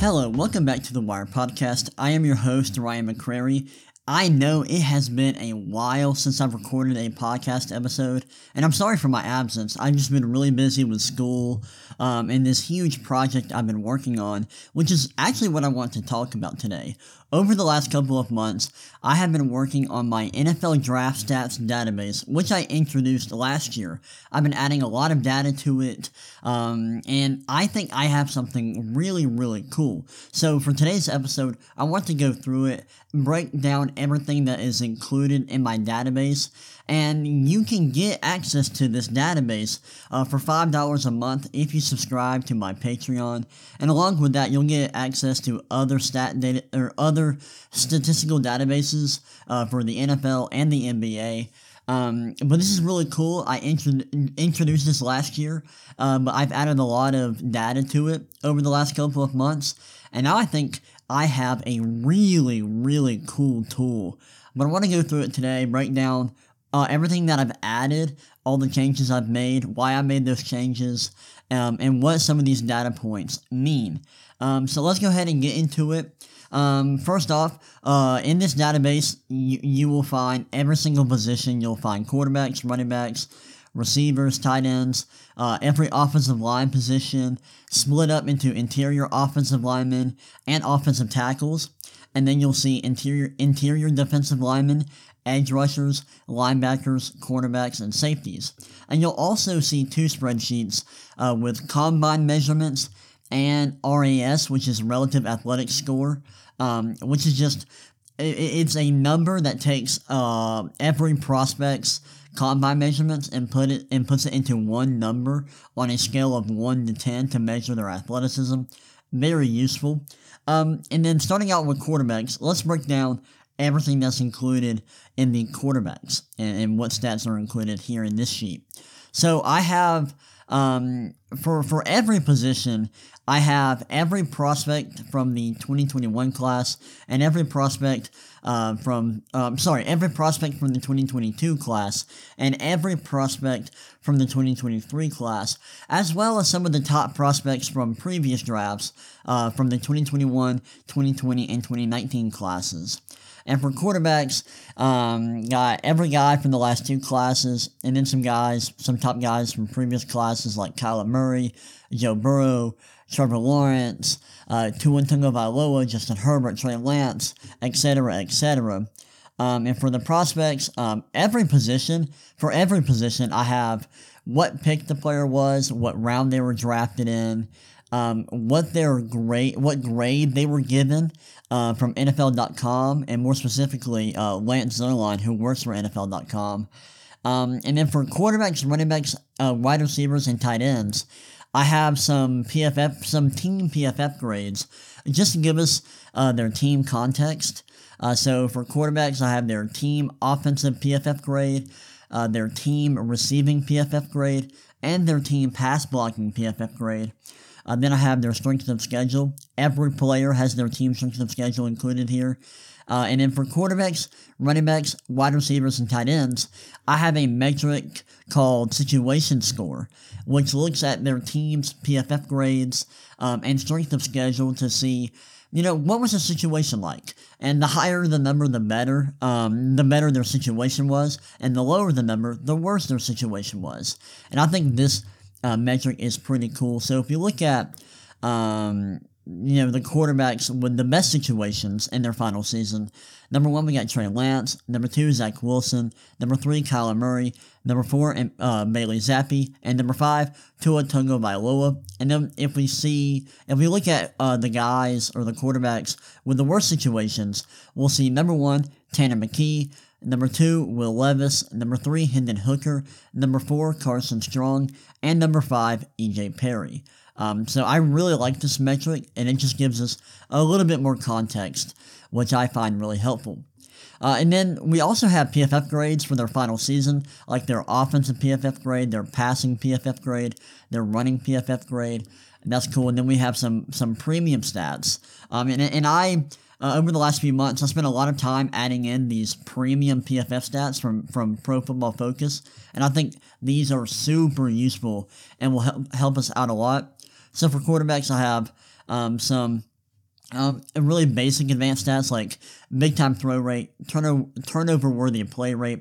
Hello, welcome back to the Wire Podcast. I am your host, Ryan McCrary. I know it has been a while since I've recorded a podcast episode, and I'm sorry for my absence. I've just been really busy with school um, and this huge project I've been working on, which is actually what I want to talk about today. Over the last couple of months, I have been working on my NFL draft stats database, which I introduced last year. I've been adding a lot of data to it, um, and I think I have something really, really cool. So for today's episode, I want to go through it, break down everything that is included in my database, and you can get access to this database uh, for $5 a month if you subscribe to my Patreon. And along with that, you'll get access to other stat data or other statistical databases uh, for the NFL and the NBA. Um, but this is really cool. I intro- introduced this last year, uh, but I've added a lot of data to it over the last couple of months. And now I think I have a really, really cool tool. But I want to go through it today, break down uh, everything that I've added, all the changes I've made, why I made those changes, um, and what some of these data points mean. Um, so let's go ahead and get into it. Um, first off, uh, in this database, you, you will find every single position. You'll find quarterbacks, running backs, receivers, tight ends, uh, every offensive line position, split up into interior offensive linemen and offensive tackles. And then you'll see interior interior defensive linemen edge rushers, linebackers, cornerbacks, and safeties. And you'll also see two spreadsheets uh, with combine measurements and RAS, which is relative athletic score, um, which is just it's a number that takes uh, every prospect's combine measurements and put it and puts it into one number on a scale of one to ten to measure their athleticism. Very useful. Um, and then starting out with quarterbacks, let's break down everything that's included in the quarterbacks and, and what stats are included here in this sheet. So I have um, for for every position, I have every prospect from the 2021 class and every prospect uh, from um, sorry every prospect from the 2022 class and every prospect from the 2023 class, as well as some of the top prospects from previous drafts uh, from the 2021, 2020, and 2019 classes. And for quarterbacks, um, got every guy from the last two classes, and then some guys, some top guys from previous classes like Kyler Murray, Joe Burrow, Trevor Lawrence, uh, Tua Tagovailoa, Justin Herbert, Trey Lance, etc., etc. Um, and for the prospects, um, every position, for every position, I have what pick the player was, what round they were drafted in, um, what their grade, what grade they were given uh, from NFL.com, and more specifically, uh, Lance Zierlein, who works for NFL.com. Um, and then for quarterbacks, running backs, uh, wide receivers, and tight ends, I have some PFF, some team PFF grades, just to give us uh, their team context. Uh, so for quarterbacks, I have their team offensive PFF grade, uh, their team receiving PFF grade, and their team pass blocking PFF grade. Uh, then I have their strength of schedule. Every player has their team strength of schedule included here. Uh, and then for quarterbacks, running backs, wide receivers, and tight ends, I have a metric called situation score, which looks at their team's PFF grades um, and strength of schedule to see, you know, what was the situation like. And the higher the number, the better. Um, the better their situation was, and the lower the number, the worse their situation was. And I think this uh, metric is pretty cool. So if you look at, um, you know, the quarterbacks with the best situations in their final season, number one, we got Trey Lance. Number two, Zach Wilson. Number three, Kyler Murray. Number four, uh, Bailey Zappe. And number five, Tua Tungo Tagovailoa. And then if we see, if we look at uh, the guys or the quarterbacks with the worst situations, we'll see number one, Tanner McKee. Number two, Will Levis. Number three, Hendon Hooker. Number four, Carson Strong. And number five, EJ Perry. Um, so I really like this metric, and it just gives us a little bit more context, which I find really helpful. Uh, and then we also have PFF grades for their final season, like their offensive PFF grade, their passing PFF grade, their running PFF grade. And that's cool. And then we have some some premium stats. Um, and, and I uh, over the last few months, I spent a lot of time adding in these premium PFF stats from, from Pro Football Focus, and I think these are super useful and will help, help us out a lot. So for quarterbacks, I have um, some Um, really basic advanced stats like big time throw rate, turnover turnover worthy play rate,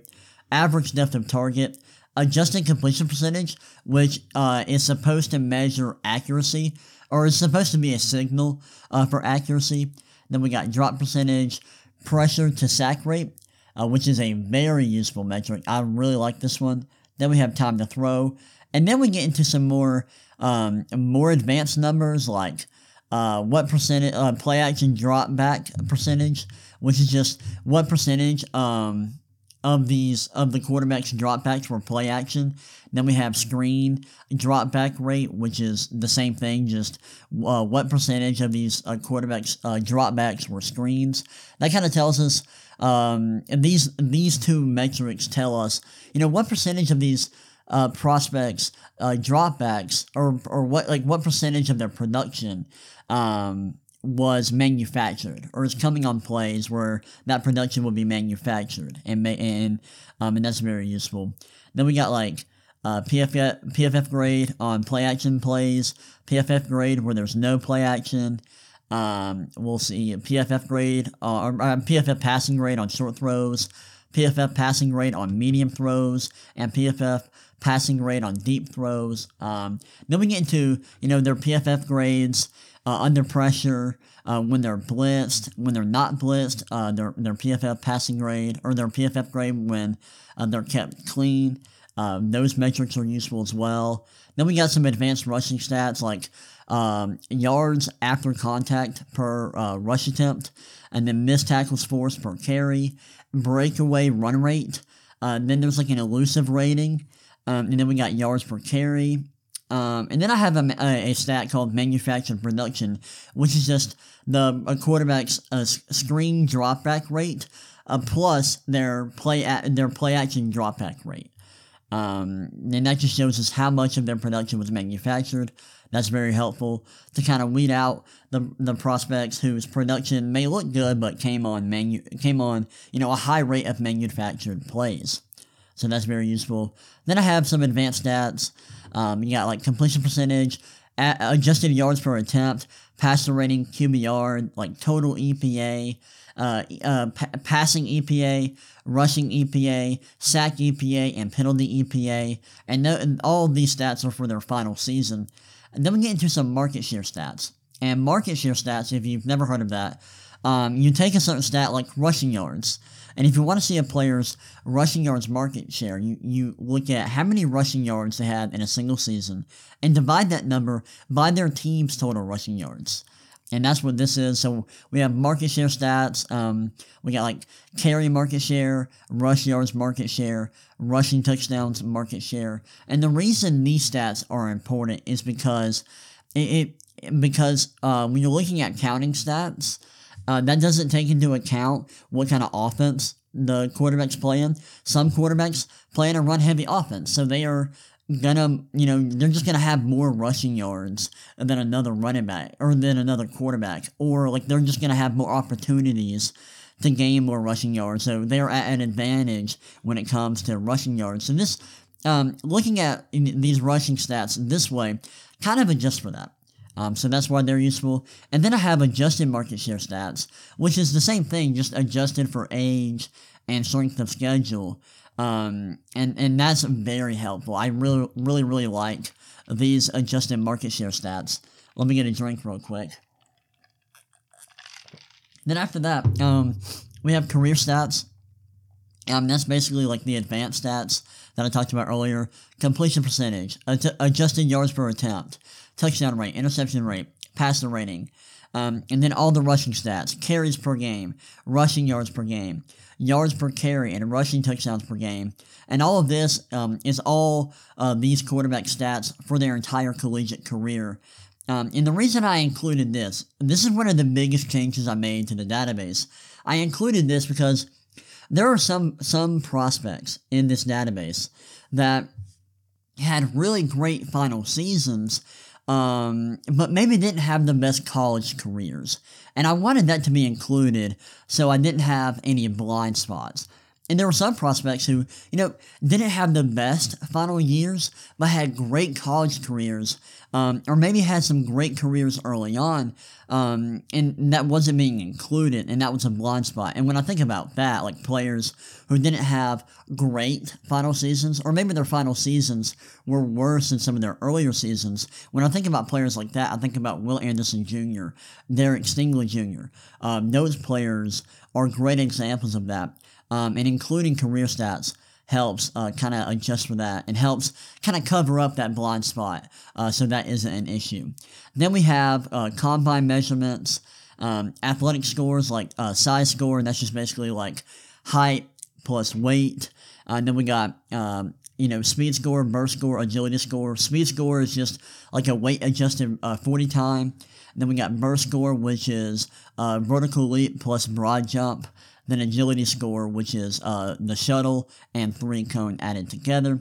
average depth of target, adjusted completion percentage, which uh, is supposed to measure accuracy or is supposed to be a signal uh, for accuracy. Then we got drop percentage, pressure to sack rate, uh, which is a very useful metric. I really like this one. Then we have time to throw, and then we get into some more um, more advanced numbers like uh, what percentage uh, play action drop back percentage, which is just what percentage um, of these of the quarterbacks drop backs were play action. Then we have screen drop back rate, which is the same thing, just uh, what percentage of these uh, quarterbacks uh, drop backs were screens. That kind of tells us um, and these these two metrics tell us, you know, what percentage of these uh, prospects uh, dropbacks or or what like what percentage of their production um, was manufactured or is coming on plays where that production will be manufactured and ma- and um, and that's very useful. Then we got like uh, PFF PFF grade on play action plays, PFF grade where there's no play action. Um, we'll see PFF grade uh, or uh, PFF passing grade on short throws, PFF passing grade on medium throws, and PFF passing rate on deep throws. Um, then we get into you know their PFF grades uh, under pressure uh, when they're blitzed, when they're not blitzed, uh, their their PFF passing grade or their PFF grade when uh, they're kept clean. Um, those metrics are useful as well. Then we got some advanced rushing stats like um, yards after contact per uh, rush attempt, and then missed tackles forced per carry, breakaway run rate. Uh, then there's like an elusive rating, um, and then we got yards per carry. Um, and then I have a, a, a, stat called manufactured production, which is just the a quarterback's uh, screen dropback rate uh, plus their play at, their play action dropback rate. Um, and that just shows us how much of their production was manufactured. That's very helpful to kind of weed out the, the prospects whose production may look good but came on manu- came on you know a high rate of manufactured plays. So that's very useful. Then I have some advanced stats. Um, you got like completion percentage, adjusted yards per attempt, passer rating, QBR, like total EPA, uh, uh, pa- passing EPA, rushing EPA, sack EPA, and penalty EPA. And, th- and all these stats are for their final season. And then we get into some market share stats. And market share stats, if you've never heard of that, um, you take a certain stat like rushing yards. And if you want to see a player's rushing yards market share, you, you look at how many rushing yards they had in a single season and divide that number by their team's total rushing yards. And that's what this is. So we have market share stats. Um, we got like carry market share, rush yards market share, rushing touchdowns market share. And the reason these stats are important is because it, it because uh, when you're looking at counting stats, uh, that doesn't take into account what kind of offense the quarterback's playing. Some quarterbacks play in a run heavy offense, so they are gonna, you know, they're just gonna have more rushing yards than another running back or than another quarterback, or like they're just gonna have more opportunities to gain more rushing yards. So they're at an advantage when it comes to rushing yards. So this, um, looking at these rushing stats this way, kind of adjusts for that. Um, so that's why they're useful. And then I have adjusted market share stats, which is the same thing, just adjusted for age and strength of schedule. Um, and, and that's very helpful. I really, really, really like these adjusted market share stats. Let me get a drink real quick. Then after that, um, we have career stats. Um, that's basically like the advanced stats that I talked about earlier. Completion percentage, ad- adjusted yards per attempt, touchdown rate, interception rate, passer rating, um, and then all the rushing stats, carries per game, rushing yards per game, yards per carry, and rushing touchdowns per game. And all of this um, is all uh, these quarterback stats for their entire collegiate career. Um, and the reason I included this, this is one of the biggest changes I made to the database. I included this because there are some some prospects in this database that had really great final seasons, um, but maybe didn't have the best college careers. And I wanted that to be included so I didn't have any blind spots. And there were some prospects who, you know, didn't have the best final years, but had great college careers, um, or maybe had some great careers early on, um, and that wasn't being included, and that was a blind spot. And when I think about that, like players who didn't have great final seasons, or maybe their final seasons were worse than some of their earlier seasons, when I think about players like that, I think about Will Anderson Jr., Derek Stingley Jr. Um, those players are great examples of that um, and including career stats helps uh, kind of adjust for that and helps kind of cover up that blind spot uh, so that isn't an issue. Then we have uh, combine measurements, um, athletic scores like uh, size score, and that's just basically like height plus weight. Uh, then we got um, you know speed score, burst score, agility score. Speed score is just like a weight adjusted uh, 40 time. then we got burst score, which is vertical leap plus broad jump then agility score, which is uh, the shuttle and three cone added together.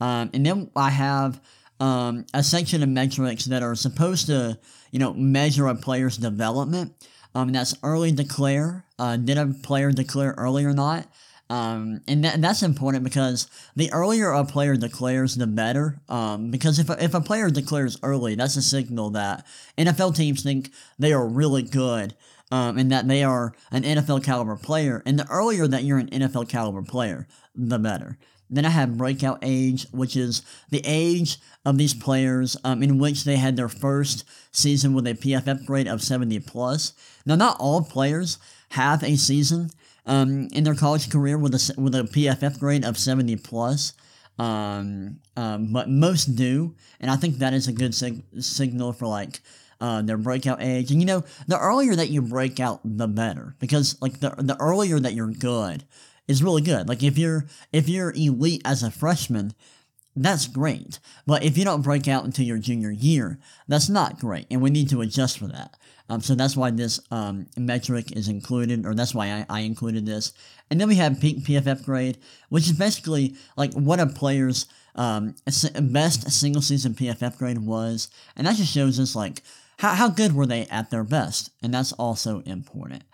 Um, and then I have um, a section of metrics that are supposed to, you know, measure a player's development. Um, that's early declare. Uh, did a player declare early or not? Um, and, and that's important because the earlier a player declares, the better. Um, because if a, if a player declares early, that's a signal that NFL teams think they are really good um, and that they are an NFL caliber player. And the earlier that you're an NFL caliber player, the better. Then I have breakout age, which is the age of these players um, in which they had their first season with a PFF grade of 70 plus. Now, not all players have a season um, in their college career with a with a PFF grade of 70 plus. Um, um, but most do, and I think that is a good sig- signal for like uh, their breakout age. And you know, the earlier that you break out, the better. Because like the the earlier that you're good is really good. Like if you're if you're elite as a freshman, that's great. But if you don't break out until your junior year, that's not great, and we need to adjust for that. Um, so that's why this um, metric is included, or that's why I, I included this. And then we have peak PFF grade, which is basically like what a player's um, best single season PFF grade was, and that just shows us like how, how good were they at their best? And that's also important.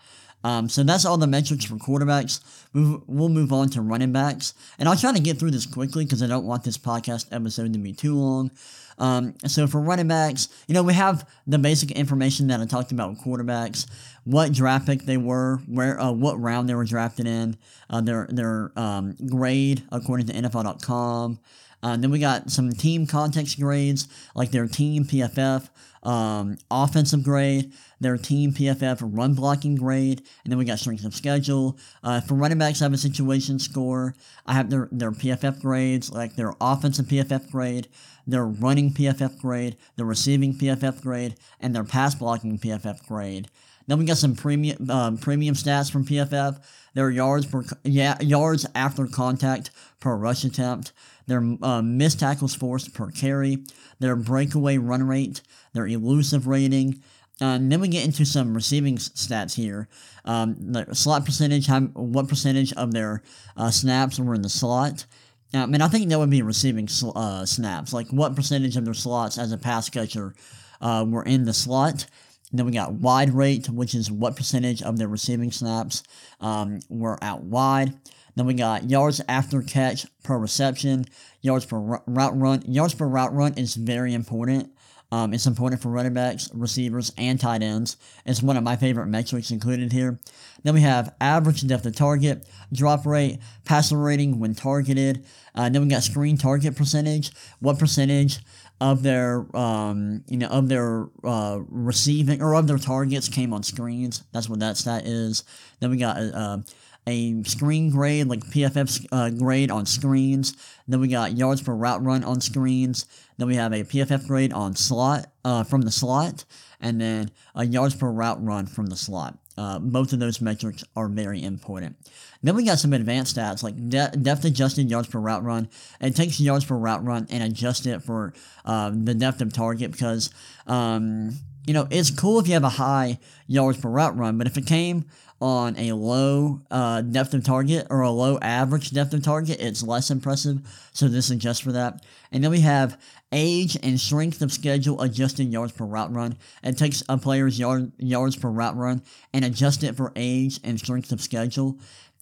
Um, so that's all the metrics for quarterbacks. We'll move on to running backs. And I'll try to get through this quickly because I don't want this podcast episode to be too long. Um, so for running backs, you know, we have the basic information that I talked about with quarterbacks, what draft pick they were, where, uh, what round they were drafted in, uh, their their um, grade according to NFL.com. Uh, then we got some team context grades, like their team PFF, um, offensive grade, their team PFF run blocking grade, and then we got strength of schedule. Uh, for running backs, I have a situation score. I have their, their PFF grades, like their offensive PFF grade, their running PFF grade, their receiving PFF grade, and their pass blocking PFF grade. Then we got some premium um, premium stats from PFF. Their yards per yeah yards after contact per rush attempt. Their uh, missed tackles forced per carry. Their breakaway run rate their elusive rating. Uh, and then we get into some receiving stats here. Um, the slot percentage, how, what percentage of their uh, snaps were in the slot. I mean, I think that would be receiving sl- uh, snaps. Like what percentage of their slots as a pass catcher uh, were in the slot. And then we got wide rate, which is what percentage of their receiving snaps um, were out wide. Then we got yards after catch per reception, yards per route run. Yards per route run is very important. Um, it's important for running backs, receivers, and tight ends. It's one of my favorite metrics included here. Then we have average depth of target, drop rate, passer rating when targeted. Uh, then we got screen target percentage. What percentage of their um, you know of their uh, receiving or of their targets came on screens? That's what that stat is. Then we got uh, a screen grade, like PFF uh, grade on screens. Then we got yards per route run on screens. Then we have a PFF grade on slot uh, from the slot, and then a yards per route run from the slot. Uh, both of those metrics are very important. Then we got some advanced stats like de- depth adjusted yards per route run. It takes yards per route run and adjusts it for uh, the depth of target because um, you know it's cool if you have a high yards per route run, but if it came on a low uh, depth of target or a low average depth of target, it's less impressive. So this adjusts for that. And then we have age and strength of schedule adjusted yards per route run. It takes a player's yard, yards per route run and adjusts it for age and strength of schedule.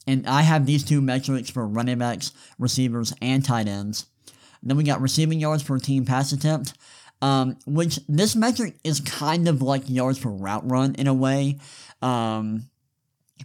and I have these two metrics for running backs, receivers, and tight ends. Then we got receiving yards per team pass attempt, um, which this metric is kind of like yards per route run in a way. Um,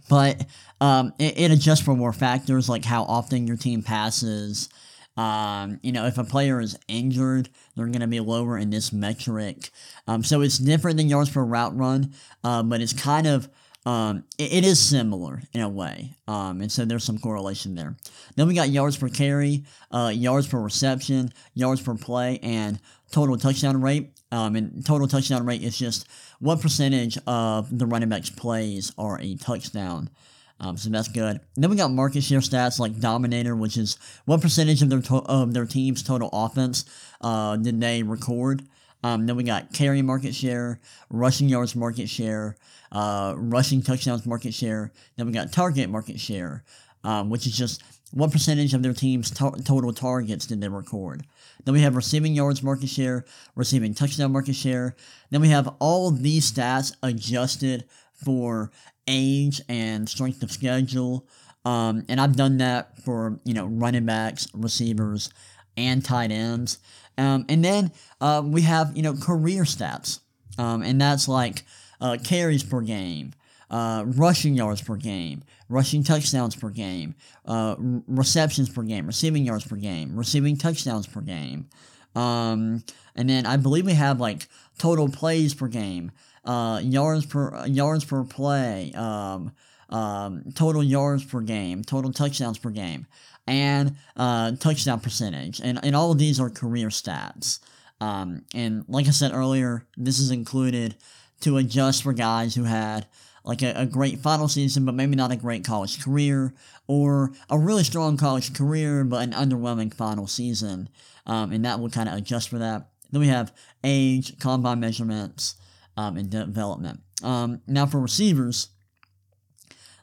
but um, it, it, adjusts for more factors like how often your team passes. Um, you know, if a player is injured, they're going to be lower in this metric. Um, so it's different than yards per route run, uh, but it's kind of um, it, it is similar in a way, um, and so there's some correlation there. Then we got yards per carry, uh, yards per reception, yards per play, and total touchdown rate. Um, and total touchdown rate is just what percentage of the running back's plays are a touchdown. Um, so that's good. Then we got market share stats like Dominator, which is what percentage of their to- of their team's total offense uh, did they record. Um, then we got carry market share, rushing yards market share, uh, rushing touchdowns market share. Then we got target market share, um, which is just what percentage of their team's to- total targets did they record. Then we have receiving yards market share, receiving touchdown market share. Then we have all these stats adjusted for age and strength of schedule. Um, and I've done that for you know running backs, receivers, and tight ends. Um, and then uh, we have you know career stats, um, and that's like uh, carries per game, uh, rushing yards per game, rushing touchdowns per game, uh, receptions per game, receiving yards per game, receiving touchdowns per game. Um, and then I believe we have like total plays per game, uh, yards per yards per play, um, um, total yards per game, total touchdowns per game, and uh, touchdown percentage. And, and all of these are career stats. Um, and like I said earlier, this is included to adjust for guys who had like a, a, great final season, but maybe not a great college career, or a really strong college career, but an underwhelming final season. Um, and that will kind of adjust for that. Then we have age, combine measurements, um, and development. Um, now for receivers,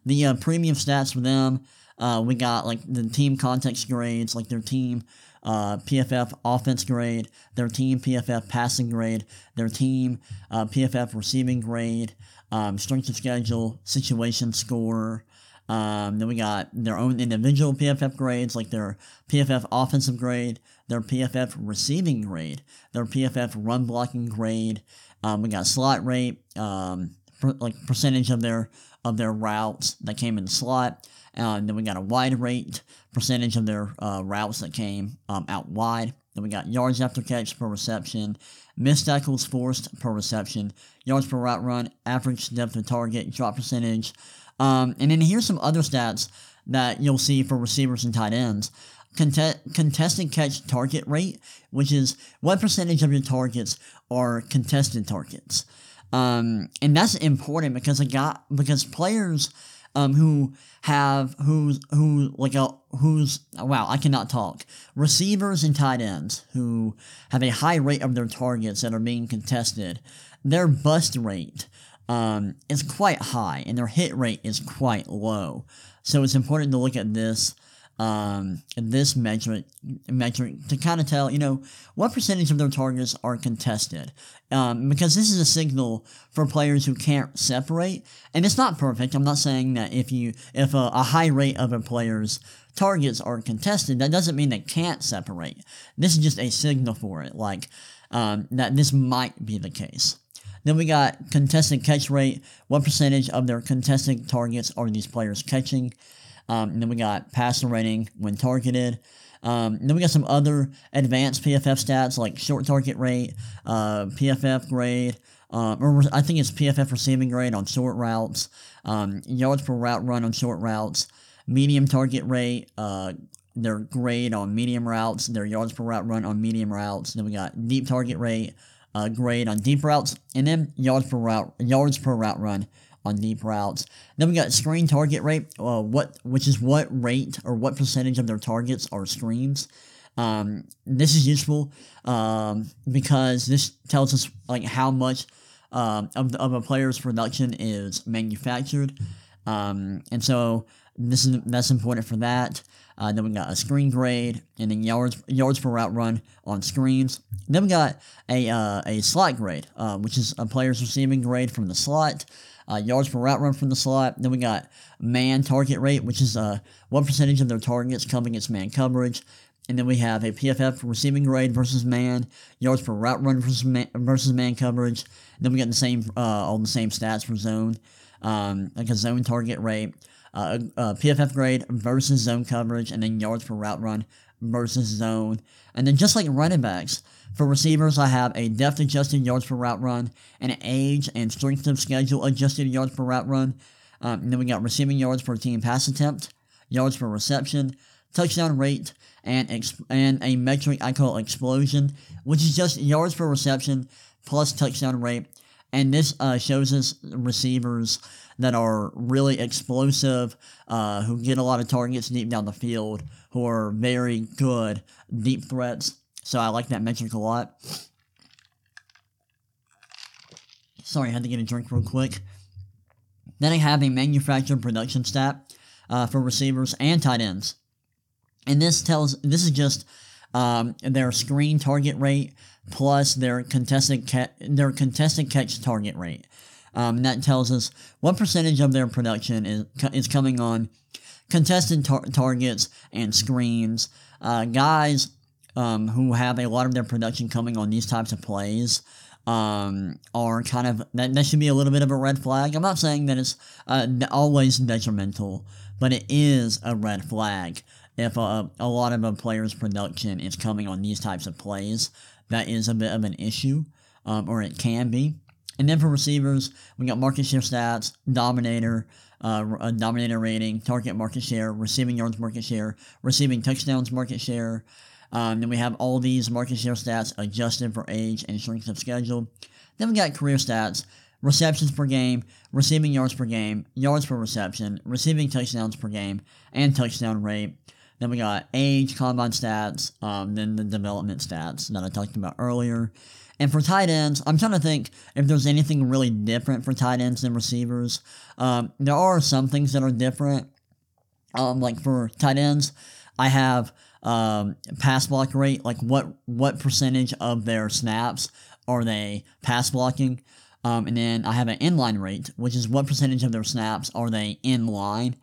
the uh, premium stats for them, uh, we got like the team context grades, like their team uh, PFF offense grade, their team PFF passing grade, their team uh, PFF receiving grade, um, strength of schedule, situation score. Um, then we got their own individual PFF grades, like their PFF offensive grade, their PFF receiving grade, their PFF run blocking grade. Um, we got slot rate, um, per, like percentage of their of their routes that came in the slot. Uh, then we got a wide rate, percentage of their uh, routes that came um, out wide. Then we got yards after catch per reception, missed tackles forced per reception, yards per route run, average depth of target, drop percentage. Um, and then here's some other stats that you'll see for receivers and tight ends. Contest, contested catch target rate, which is what percentage of your targets are contested targets. Um, and that's important because I got because players um, who have who's who like a who's wow I cannot talk receivers and tight ends who have a high rate of their targets that are being contested. Their bust rate um, is quite high and their hit rate is quite low. So it's important to look at this um, this metric metric to kind of tell you know what percentage of their targets are contested. Um, because this is a signal for players who can't separate and it's not perfect. I'm not saying that if you if a, a high rate of a player's targets are contested that doesn't mean they can't separate. This is just a signal for it like um, that this might be the case. Then we got contested catch rate. What percentage of their contested targets are these players catching um, and then we got passer rating when targeted. Um, then we got some other advanced PFF stats like short target rate, uh, PFF grade, uh, or I think it's PFF receiving grade on short routes, um, yards per route run on short routes, medium target rate, uh, their grade on medium routes, their yards per route run on medium routes. Then we got deep target rate, uh, grade on deep routes, and then yards per route yards per route run on deep routes. Then we got screen target rate, uh, what which is what rate or what percentage of their targets are screens. Um, this is useful um, because this tells us like how much um, of, of a player's production is manufactured, um, and so this is that's important for that. Uh, then we got a screen grade, and then yards yards per route run on screens. Then we got a uh, a slot grade, uh, which is a player's receiving grade from the slot. Uh, yards per route run from the slot. Then we got man target rate, which is uh, what percentage of their targets come against man coverage. And then we have a PFF receiving grade versus man, yards per route run versus man, versus man coverage. And then we got the same uh, all the same stats for zone, um, like a zone target rate, uh, a PFF grade versus zone coverage, and then yards per route run versus zone. And then just like running backs, for receivers, I have a depth adjusted yards per route run an age and strength of schedule adjusted yards per route run. Um, and then we got receiving yards per team pass attempt, yards per reception, touchdown rate, and exp- and a metric I call explosion, which is just yards per reception plus touchdown rate. And this uh, shows us receivers that are really explosive, uh, who get a lot of targets deep down the field, who are very good deep threats. So I like that metric a lot. Sorry, I had to get a drink real quick. Then I have a manufactured production stat uh, for receivers and tight ends. And this tells this is just um, their screen target rate plus their contested ca- their contested catch target rate. Um, that tells us what percentage of their production is is coming on contested tar- targets and screens. Uh, guys um, who have a lot of their production coming on these types of plays um, are kind of that, that should be a little bit of a red flag. I'm not saying that it's uh, always detrimental, but it is a red flag if a, a lot of a player's production is coming on these types of plays. That is a bit of an issue, um, or it can be. And then for receivers, we got market share stats, dominator, uh, dominator rating, target market share, receiving yards market share, receiving touchdowns market share, um, then we have all these market share stats adjusted for age and strength of schedule. Then we got career stats, receptions per game, receiving yards per game, yards per reception, receiving touchdowns per game, and touchdown rate. Then we got age, combine stats, um, then the development stats that I talked about earlier. And for tight ends, I'm trying to think if there's anything really different for tight ends than receivers. Um, there are some things that are different. Um, like for tight ends, I have um, pass block rate, like what what percentage of their snaps are they pass blocking, um, and then I have an inline rate, which is what percentage of their snaps are they in line.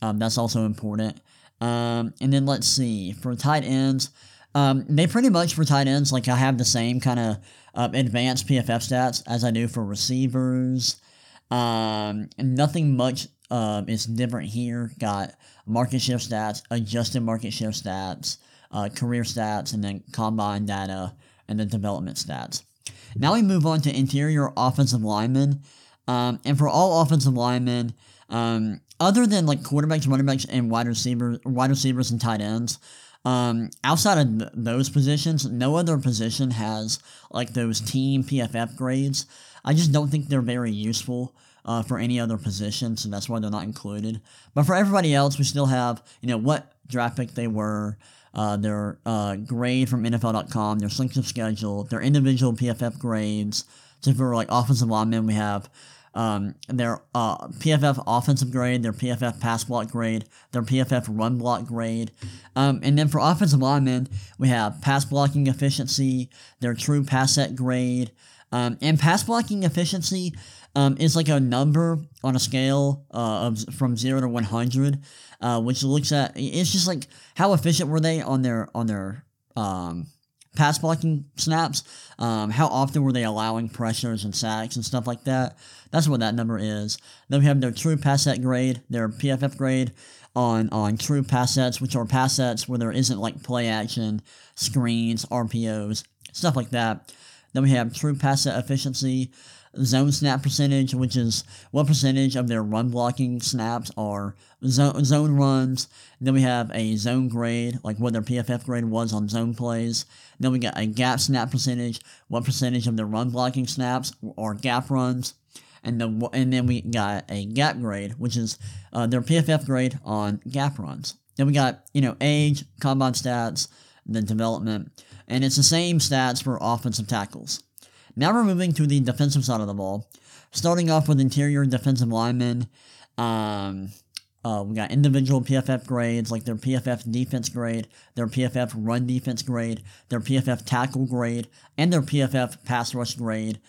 Um, that's also important. Um, and then let's see for tight ends, um, they pretty much for tight ends like I have the same kind of uh, advanced PFF stats as I do for receivers. Um, nothing much uh, is different here. Got market share stats, adjusted market share stats, uh, career stats, and then combine data, and then development stats. Now we move on to interior offensive linemen. Um, and for all offensive linemen, um, other than like quarterbacks, running backs, and wide receivers, wide receivers and tight ends, um, outside of th- those positions, no other position has like those team PFF grades. I just don't think they're very useful uh, for any other position, so that's why they're not included. But for everybody else, we still have, you know, what draft pick they were, uh, their uh, grade from NFL.com, their strength of schedule, their individual PFF grades. So for like offensive linemen, we have um, their uh, PFF offensive grade, their PFF pass block grade, their PFF run block grade. Um, and then for offensive linemen, we have pass blocking efficiency, their true pass set grade, um, and pass blocking efficiency um, is like a number on a scale uh, of from zero to one hundred, uh, which looks at it's just like how efficient were they on their on their um, pass blocking snaps. Um, how often were they allowing pressures and sacks and stuff like that? That's what that number is. Then we have their true pass set grade, their PFF grade on on true pass sets, which are pass sets where there isn't like play action, screens, RPOs, stuff like that. Then we have true pass set efficiency, zone snap percentage, which is what percentage of their run blocking snaps are zone, zone runs. Then we have a zone grade, like what their PFF grade was on zone plays. Then we got a gap snap percentage, what percentage of the run blocking snaps are gap runs. And, the, and then we got a gap grade, which is uh, their PFF grade on gap runs. Then we got, you know, age, combine stats, then development. And it's the same stats for offensive tackles. Now we're moving to the defensive side of the ball. Starting off with interior defensive linemen. Um, uh, we got individual PFF grades like their PFF defense grade, their PFF run defense grade, their PFF tackle grade, and their PFF pass rush grade.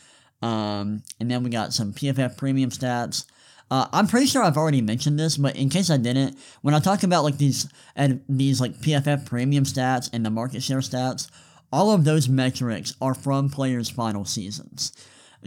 Um, and then we got some PFF premium stats. Uh, I'm pretty sure I've already mentioned this, but in case I didn't, when I talk about like these and these like PFF premium stats and the market share stats, all of those metrics are from players' final seasons.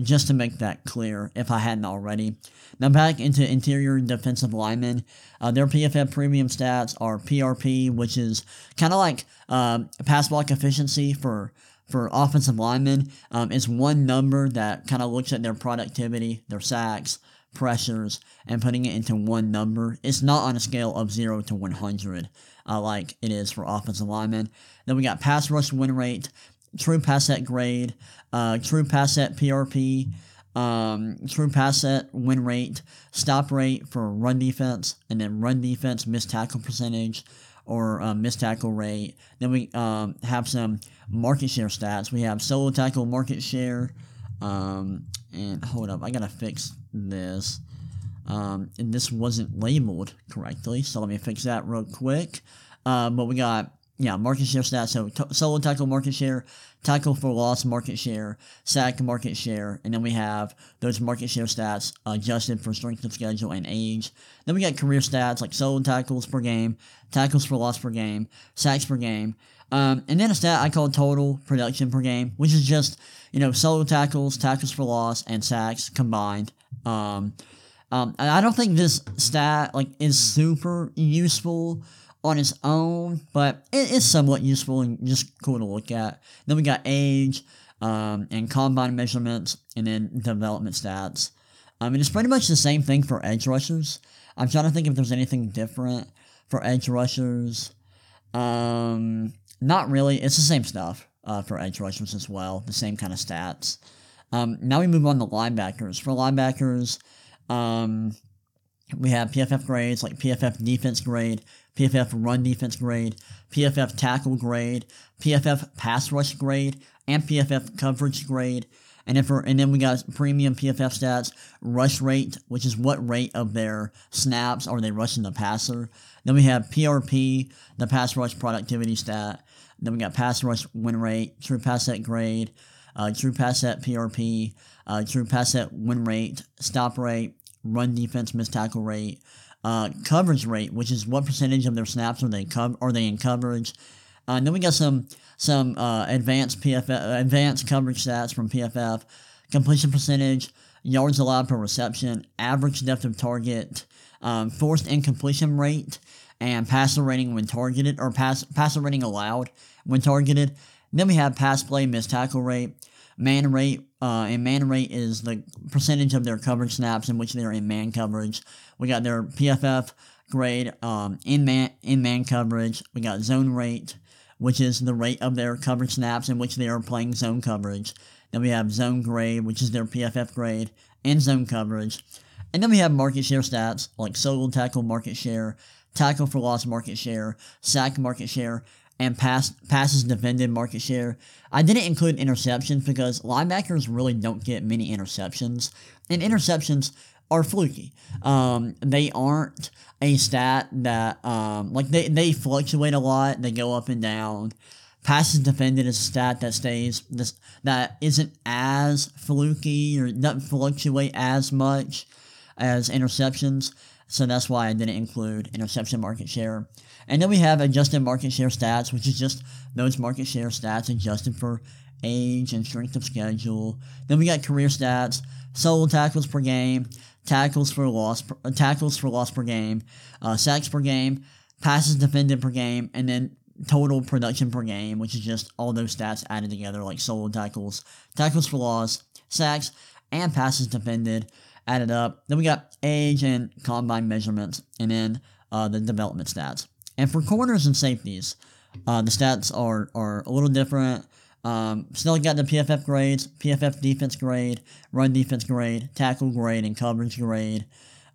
Just to make that clear, if I hadn't already. Now back into interior defensive linemen, uh, their PFF premium stats are PRP, which is kind of like um, pass block efficiency for for offensive linemen. Um, it's one number that kind of looks at their productivity, their sacks, pressures, and putting it into one number. It's not on a scale of zero to one hundred. Uh, like it is for offensive linemen. Then we got pass rush win rate, true pass set grade, uh, true pass set PRP, um, true pass set win rate, stop rate for run defense, and then run defense missed tackle percentage or uh, missed tackle rate. Then we um, have some market share stats. We have solo tackle market share. Um, and hold up, I gotta fix this. Um, and this wasn't labeled correctly, so let me fix that real quick. Uh, but we got yeah, market share stats. So t- solo tackle market share, tackle for loss market share, sack market share, and then we have those market share stats adjusted for strength of schedule and age. Then we got career stats like solo tackles per game, tackles for loss per game, sacks per game, um, and then a stat I call total production per game, which is just you know solo tackles, tackles for loss, and sacks combined. Um, um, I don't think this stat like is super useful on its own, but it is somewhat useful and just cool to look at. Then we got age um, and combine measurements, and then development stats. I mean, it's pretty much the same thing for edge rushers. I'm trying to think if there's anything different for edge rushers. Um, not really. It's the same stuff uh, for edge rushers as well. The same kind of stats. Um, now we move on to linebackers. For linebackers, um, we have PFF grades like PFF defense grade, PFF run defense grade, PFF tackle grade, PFF pass rush grade, and PFF coverage grade. And for and then we got premium PFF stats, rush rate, which is what rate of their snaps are they rushing the passer. Then we have PRP, the pass rush productivity stat. Then we got pass rush win rate, true pass set grade, uh, true pass set PRP, uh, true pass set win rate, stop rate, run defense miss tackle rate, uh, coverage rate, which is what percentage of their snaps are they are they in coverage. Uh, and then we got some some uh, advanced PFF advanced coverage stats from PFF, completion percentage, yards allowed per reception, average depth of target, um, forced incompletion rate, and passer rating when targeted or pass passer rating allowed when targeted. Then we have pass play missed tackle rate, man rate, uh, and man rate is the percentage of their coverage snaps in which they're in man coverage. We got their PFF grade um, in man in man coverage. We got zone rate, which is the rate of their coverage snaps in which they are playing zone coverage. Then we have zone grade, which is their PFF grade, and zone coverage. And then we have market share stats like solo tackle market share, tackle for loss market share, sack market share, and pass passes defended market share. I didn't include interceptions because linebackers really don't get many interceptions, and interceptions are fluky. Um, they aren't a stat that um, like they they fluctuate a lot. They go up and down. Passes defended is a stat that stays this that isn't as fluky or doesn't fluctuate as much as interceptions. So that's why I didn't include interception market share. And then we have adjusted market share stats, which is just those market share stats adjusted for age and strength of schedule. Then we got career stats, solo tackles per game, tackles for loss, per, uh, tackles for loss per game, uh, sacks per game, passes defended per game, and then total production per game, which is just all those stats added together, like solo tackles, tackles for loss, sacks, and passes defended added up. Then we got age and combine measurements, and then uh, the development stats. And for corners and safeties, uh, the stats are, are a little different. Um, still got the PFF grades, PFF defense grade, run defense grade, tackle grade, and coverage grade.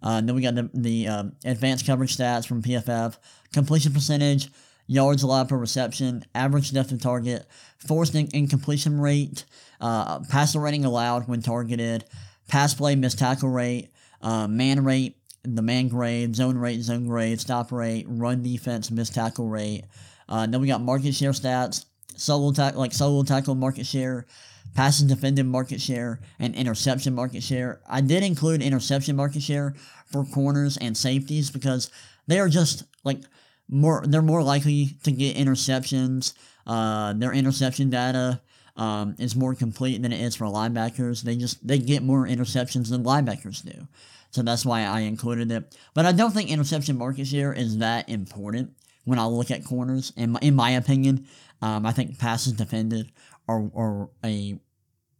Uh, then we got the, the uh, advanced coverage stats from PFF, completion percentage, yards allowed per reception, average depth of target, forced in- incompletion rate, uh, passer rating allowed when targeted, pass play missed tackle rate, uh, man rate, the man grade, zone rate, zone grade, stop rate, run defense, missed tackle rate. Uh, then we got market share stats, solo tackle like solo tackle market share, passes defended market share, and interception market share. I did include interception market share for corners and safeties because they are just like more. They're more likely to get interceptions. Uh, their interception data um, is more complete than it is for linebackers. They just they get more interceptions than linebackers do. So that's why I included it. But I don't think interception market share is that important when I look at corners. In my, in my opinion, um, I think passes defended are, are a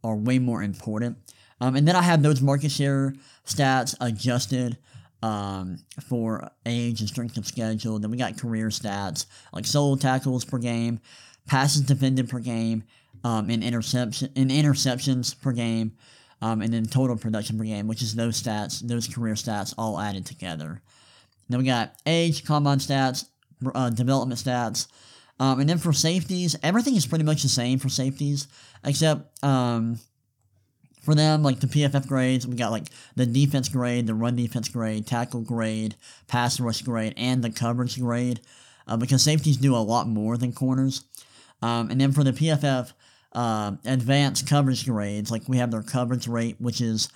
are way more important. Um, and then I have those market share stats adjusted um, for age and strength of schedule. Then we got career stats like solo tackles per game, passes defended per game, um, and interception and interceptions per game, um, and then total production per game, which is those stats, those career stats all added together. Then we got age, combine stats, uh, development stats, um, and then for safeties, everything is pretty much the same for safeties, except um, for them, like the PFF grades, we got like the defense grade, the run defense grade, tackle grade, pass rush grade, and the coverage grade, uh, because safeties do a lot more than corners. Um, and then for the PFF uh, advanced coverage grades, like we have their coverage rate, which is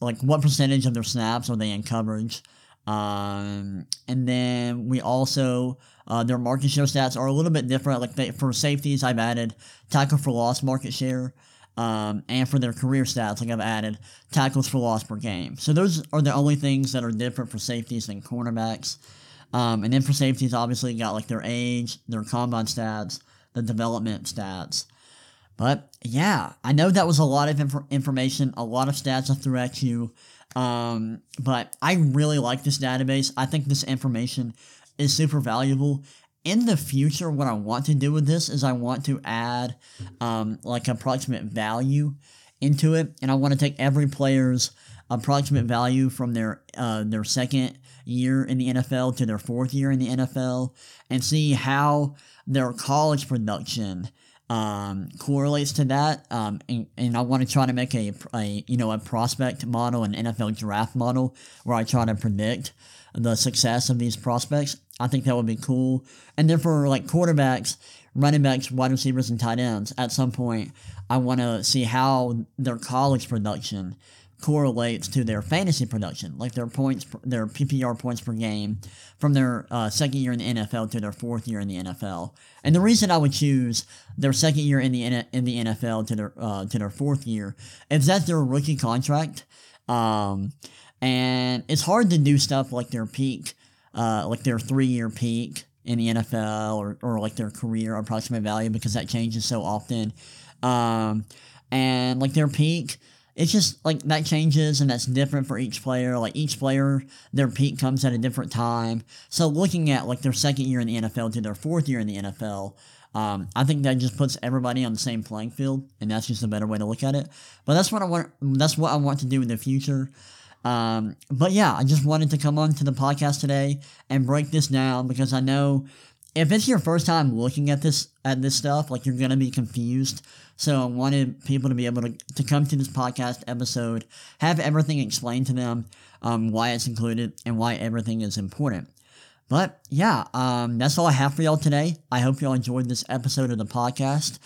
like what percentage of their snaps are they in coverage. Um, and then we also uh, their market share stats are a little bit different. Like they, for safeties, I've added tackle for loss market share. Um, and for their career stats, like I've added tackles for loss per game. So those are the only things that are different for safeties than cornerbacks. Um, and then for safeties, obviously, you got like their age, their combine stats, the development stats. But yeah, I know that was a lot of inf- information, a lot of stats I threw at you. Um, but I really like this database. I think this information is super valuable. In the future, what I want to do with this is I want to add um, like approximate value into it, and I want to take every player's approximate value from their uh, their second year in the NFL to their fourth year in the NFL, and see how their college production um, correlates to that. Um, and, and, I want to try to make a, a you know a prospect model, an NFL draft model, where I try to predict the success of these prospects. I think that would be cool. And then for like quarterbacks, running backs, wide receivers, and tight ends, at some point, I want to see how their college production correlates to their fantasy production, like their points, their PPR points per game from their uh, second year in the NFL to their fourth year in the NFL. And the reason I would choose their second year in the in the NFL to their uh, to their fourth year is that their rookie contract, um, and it's hard to do stuff like their peak, uh, like their three year peak in the NFL or, or like their career approximate value because that changes so often. Um, and like their peak it's just like that changes and that's different for each player. Like each player, their peak comes at a different time. So looking at like their second year in the NFL to their fourth year in the NFL, um, I think that just puts everybody on the same playing field, and that's just a better way to look at it. But that's what I want. That's what I want to do in the future. Um, but yeah, I just wanted to come on to the podcast today and break this down because I know if it's your first time looking at this at this stuff, like you're gonna be confused. So I wanted people to be able to, to come to this podcast episode, have everything explained to them, um, why it's included and why everything is important. But yeah, um, that's all I have for y'all today. I hope y'all enjoyed this episode of the podcast.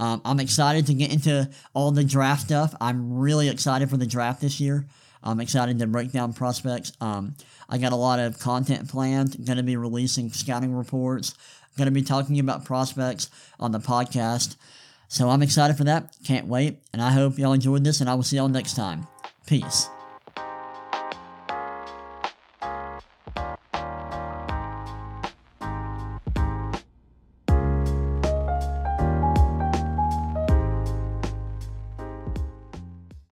Um, I'm excited to get into all the draft stuff. I'm really excited for the draft this year. I'm excited to break down prospects. Um, I got a lot of content planned. Going to be releasing scouting reports. Going to be talking about prospects on the podcast. So I'm excited for that. Can't wait. And I hope y'all enjoyed this, and I will see y'all next time. Peace.